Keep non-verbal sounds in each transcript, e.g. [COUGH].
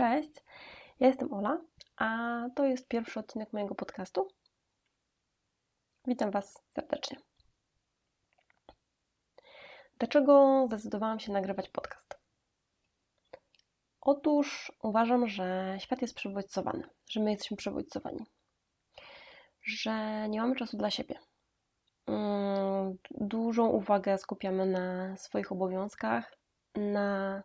Cześć, ja jestem Ola, a to jest pierwszy odcinek mojego podcastu. Witam Was serdecznie. Dlaczego zdecydowałam się nagrywać podcast? Otóż uważam, że świat jest przebodźcowany, że my jesteśmy przebodźcowani, że nie mamy czasu dla siebie. Mm, dużą uwagę skupiamy na swoich obowiązkach, na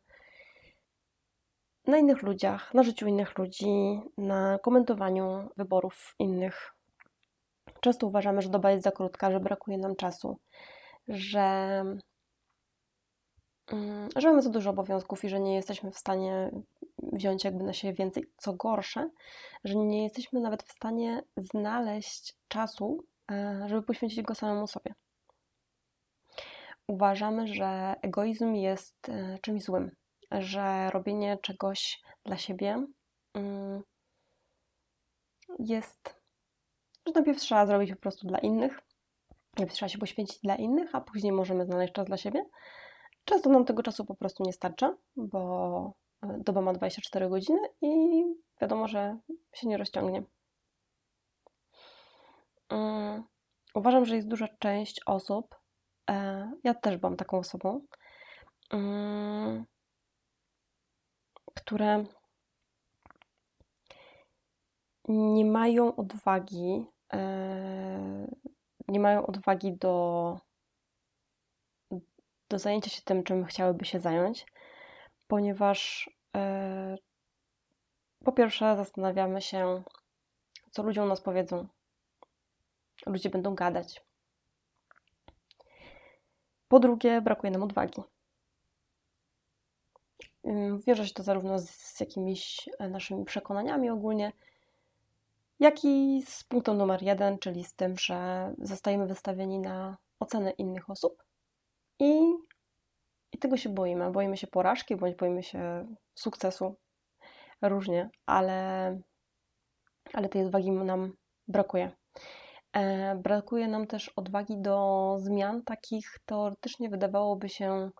na innych ludziach, na życiu innych ludzi, na komentowaniu wyborów innych. Często uważamy, że doba jest za krótka, że brakuje nam czasu, że, mm, że mamy za dużo obowiązków i że nie jesteśmy w stanie wziąć jakby na siebie więcej. Co gorsze, że nie jesteśmy nawet w stanie znaleźć czasu, e, żeby poświęcić go samemu sobie. Uważamy, że egoizm jest e, czymś złym że robienie czegoś dla siebie mm, jest, że najpierw trzeba zrobić po prostu dla innych, najpierw trzeba się poświęcić dla innych, a później możemy znaleźć czas dla siebie. Często nam tego czasu po prostu nie starcza, bo e, doba ma 24 godziny i wiadomo, że się nie rozciągnie. Mm, uważam, że jest duża część osób, e, ja też byłam taką osobą, mm, które nie mają odwagi, e, nie mają odwagi do, do zajęcia się tym, czym chciałyby się zająć, ponieważ e, po pierwsze zastanawiamy się, co ludzie o nas powiedzą. Ludzie będą gadać. Po drugie, brakuje nam odwagi. Wiąże się to zarówno z jakimiś e, naszymi przekonaniami ogólnie, jak i z punktem numer jeden, czyli z tym, że zostajemy wystawieni na ocenę innych osób i, i tego się boimy. Boimy się porażki, bądź boimy się sukcesu. Różnie, ale, ale tej odwagi nam brakuje. E, brakuje nam też odwagi do zmian takich teoretycznie wydawałoby się.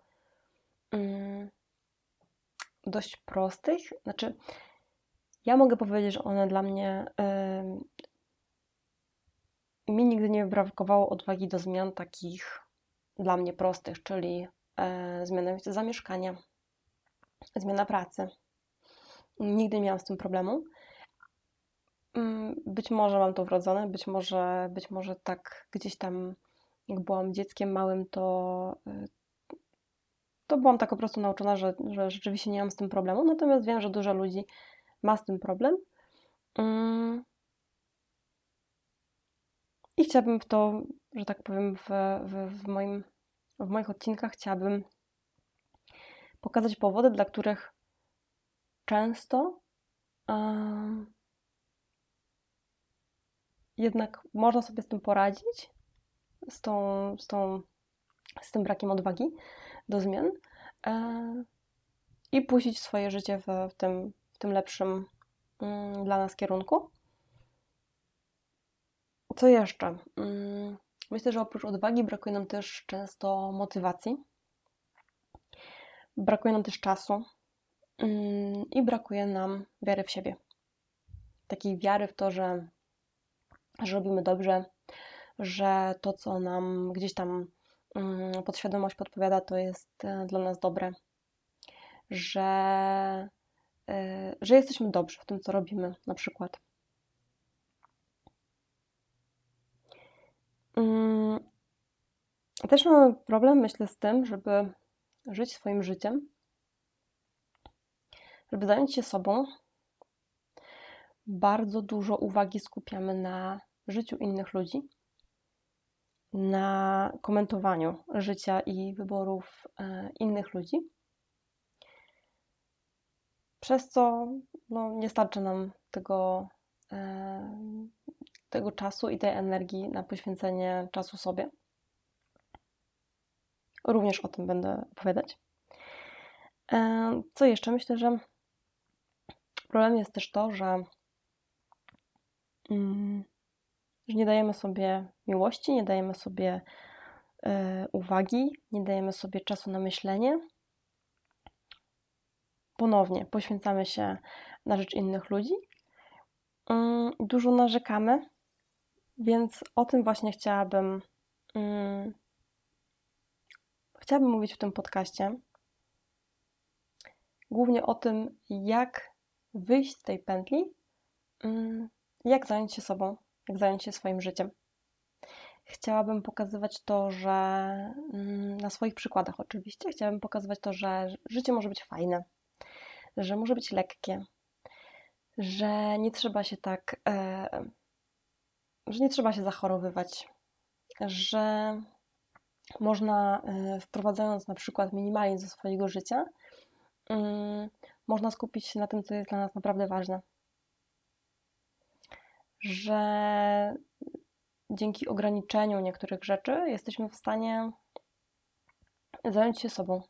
Mm, dość prostych. Znaczy, ja mogę powiedzieć, że one dla mnie. Yy, mi nigdy nie brakowało odwagi do zmian takich dla mnie prostych, czyli yy, zmiana miejsca zamieszkania, zmiana pracy. Nigdy nie miałam z tym problemu. Być może mam to wrodzone, być może, być może tak gdzieś tam, jak byłam dzieckiem małym, to, y, to byłam tak po prostu nauczona, że, że rzeczywiście nie mam z tym problemu. Natomiast wiem, że dużo ludzi ma z tym problem. Mm. I chciałabym w to, że tak powiem, w, w, w, moim, w moich odcinkach chciałabym pokazać powody, dla których często jednak można sobie z tym poradzić, z, tą, z, tą, z tym brakiem odwagi, do zmian e, i puścić swoje życie w, w, tym, w tym lepszym mm, dla nas kierunku. Co jeszcze? Mm, myślę, że oprócz odwagi brakuje nam też często motywacji. Brakuje nam też czasu mm, i brakuje nam wiary w siebie. Takiej wiary w to, że, że robimy dobrze, że to, co nam gdzieś tam podświadomość podpowiada, to jest e, dla nas dobre, że, e, że jesteśmy dobrzy w tym, co robimy, na przykład. Mm, też mamy problem, myślę, z tym, żeby żyć swoim życiem, żeby zająć się sobą. Bardzo dużo uwagi skupiamy na życiu innych ludzi na komentowaniu życia i wyborów e, innych ludzi. Przez co no, nie starczy nam tego, e, tego czasu i tej energii na poświęcenie czasu sobie. Również o tym będę opowiadać. E, co jeszcze? Myślę, że problem jest też to, że mm, że nie dajemy sobie miłości, nie dajemy sobie y, uwagi, nie dajemy sobie czasu na myślenie. ponownie poświęcamy się na rzecz innych ludzi. Mm, dużo narzekamy, więc o tym właśnie chciałabym, mm, chciałabym mówić w tym podcaście. Głównie o tym, jak wyjść z tej pętli, mm, jak zająć się sobą, jak zająć się swoim życiem. Chciałabym pokazywać to, że na swoich przykładach oczywiście, chciałabym pokazywać to, że życie może być fajne, że może być lekkie, że nie trzeba się tak, e, że nie trzeba się zachorowywać, że można, e, wprowadzając na przykład minimalizm do swojego życia, mm, można skupić się na tym, co jest dla nas naprawdę ważne. Że dzięki ograniczeniu niektórych rzeczy jesteśmy w stanie zająć się sobą.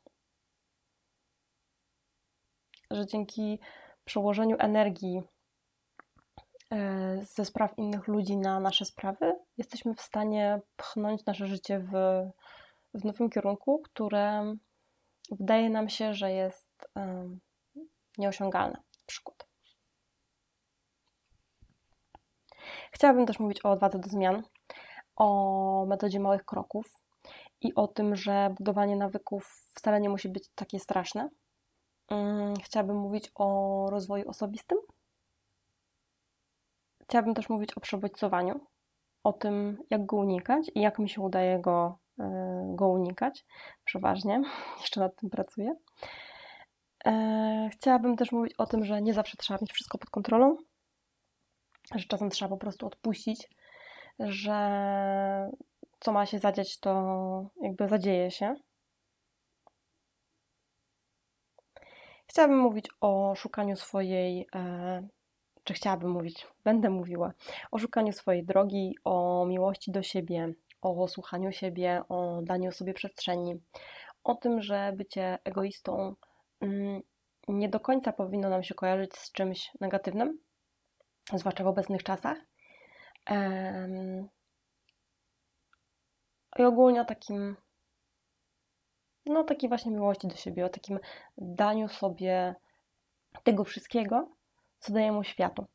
Że dzięki przełożeniu energii e, ze spraw innych ludzi na nasze sprawy, jesteśmy w stanie pchnąć nasze życie w, w nowym kierunku, które wydaje nam się, że jest um, nieosiągalne. Na przykład. Chciałabym też mówić o odwadze do zmian, o metodzie małych kroków i o tym, że budowanie nawyków wcale nie musi być takie straszne, Mm, chciałabym mówić o rozwoju osobistym. Chciałabym też mówić o przebodźcowaniu, o tym, jak go unikać i jak mi się udaje go, e, go unikać. Przeważnie, [LAUGHS] jeszcze nad tym pracuję. E, chciałabym też mówić o tym, że nie zawsze trzeba mieć wszystko pod kontrolą, że czasem trzeba po prostu odpuścić, że co ma się zadziać, to jakby zadzieje się, Chciałabym mówić o szukaniu swojej, e, czy chciałabym mówić, będę mówiła o szukaniu swojej drogi, o miłości do siebie, o słuchaniu siebie, o daniu sobie przestrzeni, o tym, że bycie egoistą mm, nie do końca powinno nam się kojarzyć z czymś negatywnym, zwłaszcza w obecnych czasach. I ogólnie o takim no takiej właśnie miłości do siebie, o takim daniu sobie tego wszystkiego, co daje mu światu.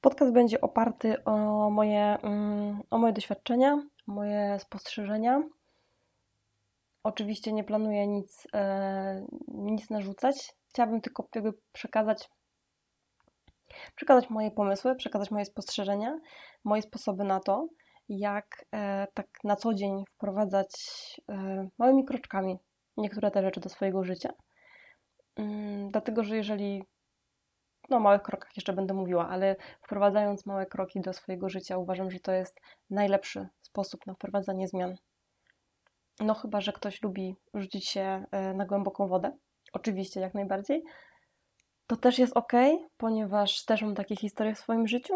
Podcast będzie oparty o moje, mm, o moje doświadczenia, moje spostrzeżenia. Oczywiście nie planuję nic, e, nic narzucać. Chciałabym tylko przekazać, przekazać moje pomysły, przekazać moje spostrzeżenia, moje sposoby na to, jak e, tak na co dzień wprowadzać e, małymi kroczkami niektóre te rzeczy do swojego życia. Mm, dlatego, że jeżeli no, o małych krokach jeszcze będę mówiła, ale wprowadzając małe kroki do swojego życia, uważam, że to jest najlepszy sposób na wprowadzanie zmian. No, chyba że ktoś lubi rzucić się e, na głęboką wodę. Oczywiście, jak najbardziej. To też jest ok, ponieważ też mam takie historie w swoim życiu.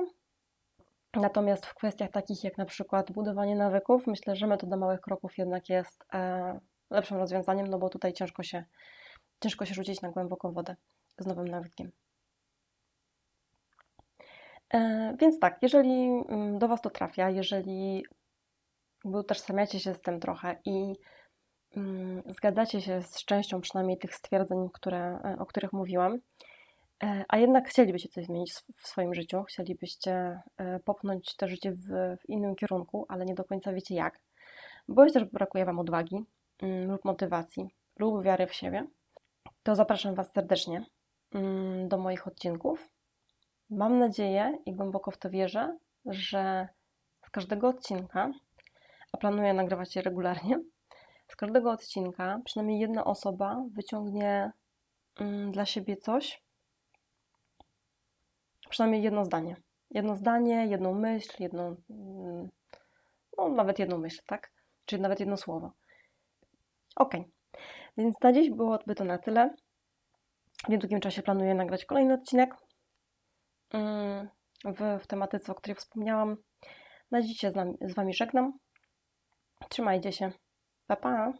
Natomiast w kwestiach takich jak na przykład budowanie nawyków, myślę, że metoda małych kroków jednak jest e, lepszym rozwiązaniem, no bo tutaj ciężko się, ciężko się rzucić na głęboką wodę z nowym nawykiem. E, więc tak, jeżeli mm, do Was to trafia, jeżeli utożsamiacie się z tym trochę i mm, zgadzacie się z częścią przynajmniej tych stwierdzeń, które, e, o których mówiłam, a jednak chcielibyście coś zmienić w swoim życiu, chcielibyście e, popchnąć to życie w, w innym kierunku, ale nie do końca wiecie jak. Boicie też brakuje Wam odwagi mm, lub motywacji lub wiary w siebie, to zapraszam Was serdecznie mm, do moich odcinków. Mam nadzieję i głęboko w to wierzę, że z każdego odcinka, a planuję nagrywać je regularnie, z każdego odcinka przynajmniej jedna osoba wyciągnie mm, dla siebie coś, Przynajmniej jedno zdanie. Jedno zdanie, jedną myśl, jedną, no nawet jedną myśl, tak? Czy nawet jedno słowo. Ok. Więc na dziś byłoby to na tyle. W niedługim czasie planuję nagrać kolejny odcinek mm, w, w tematyce, o której wspomniałam. Na dziś się z, nami, z Wami żegnam. Trzymajcie się. Pa, pa!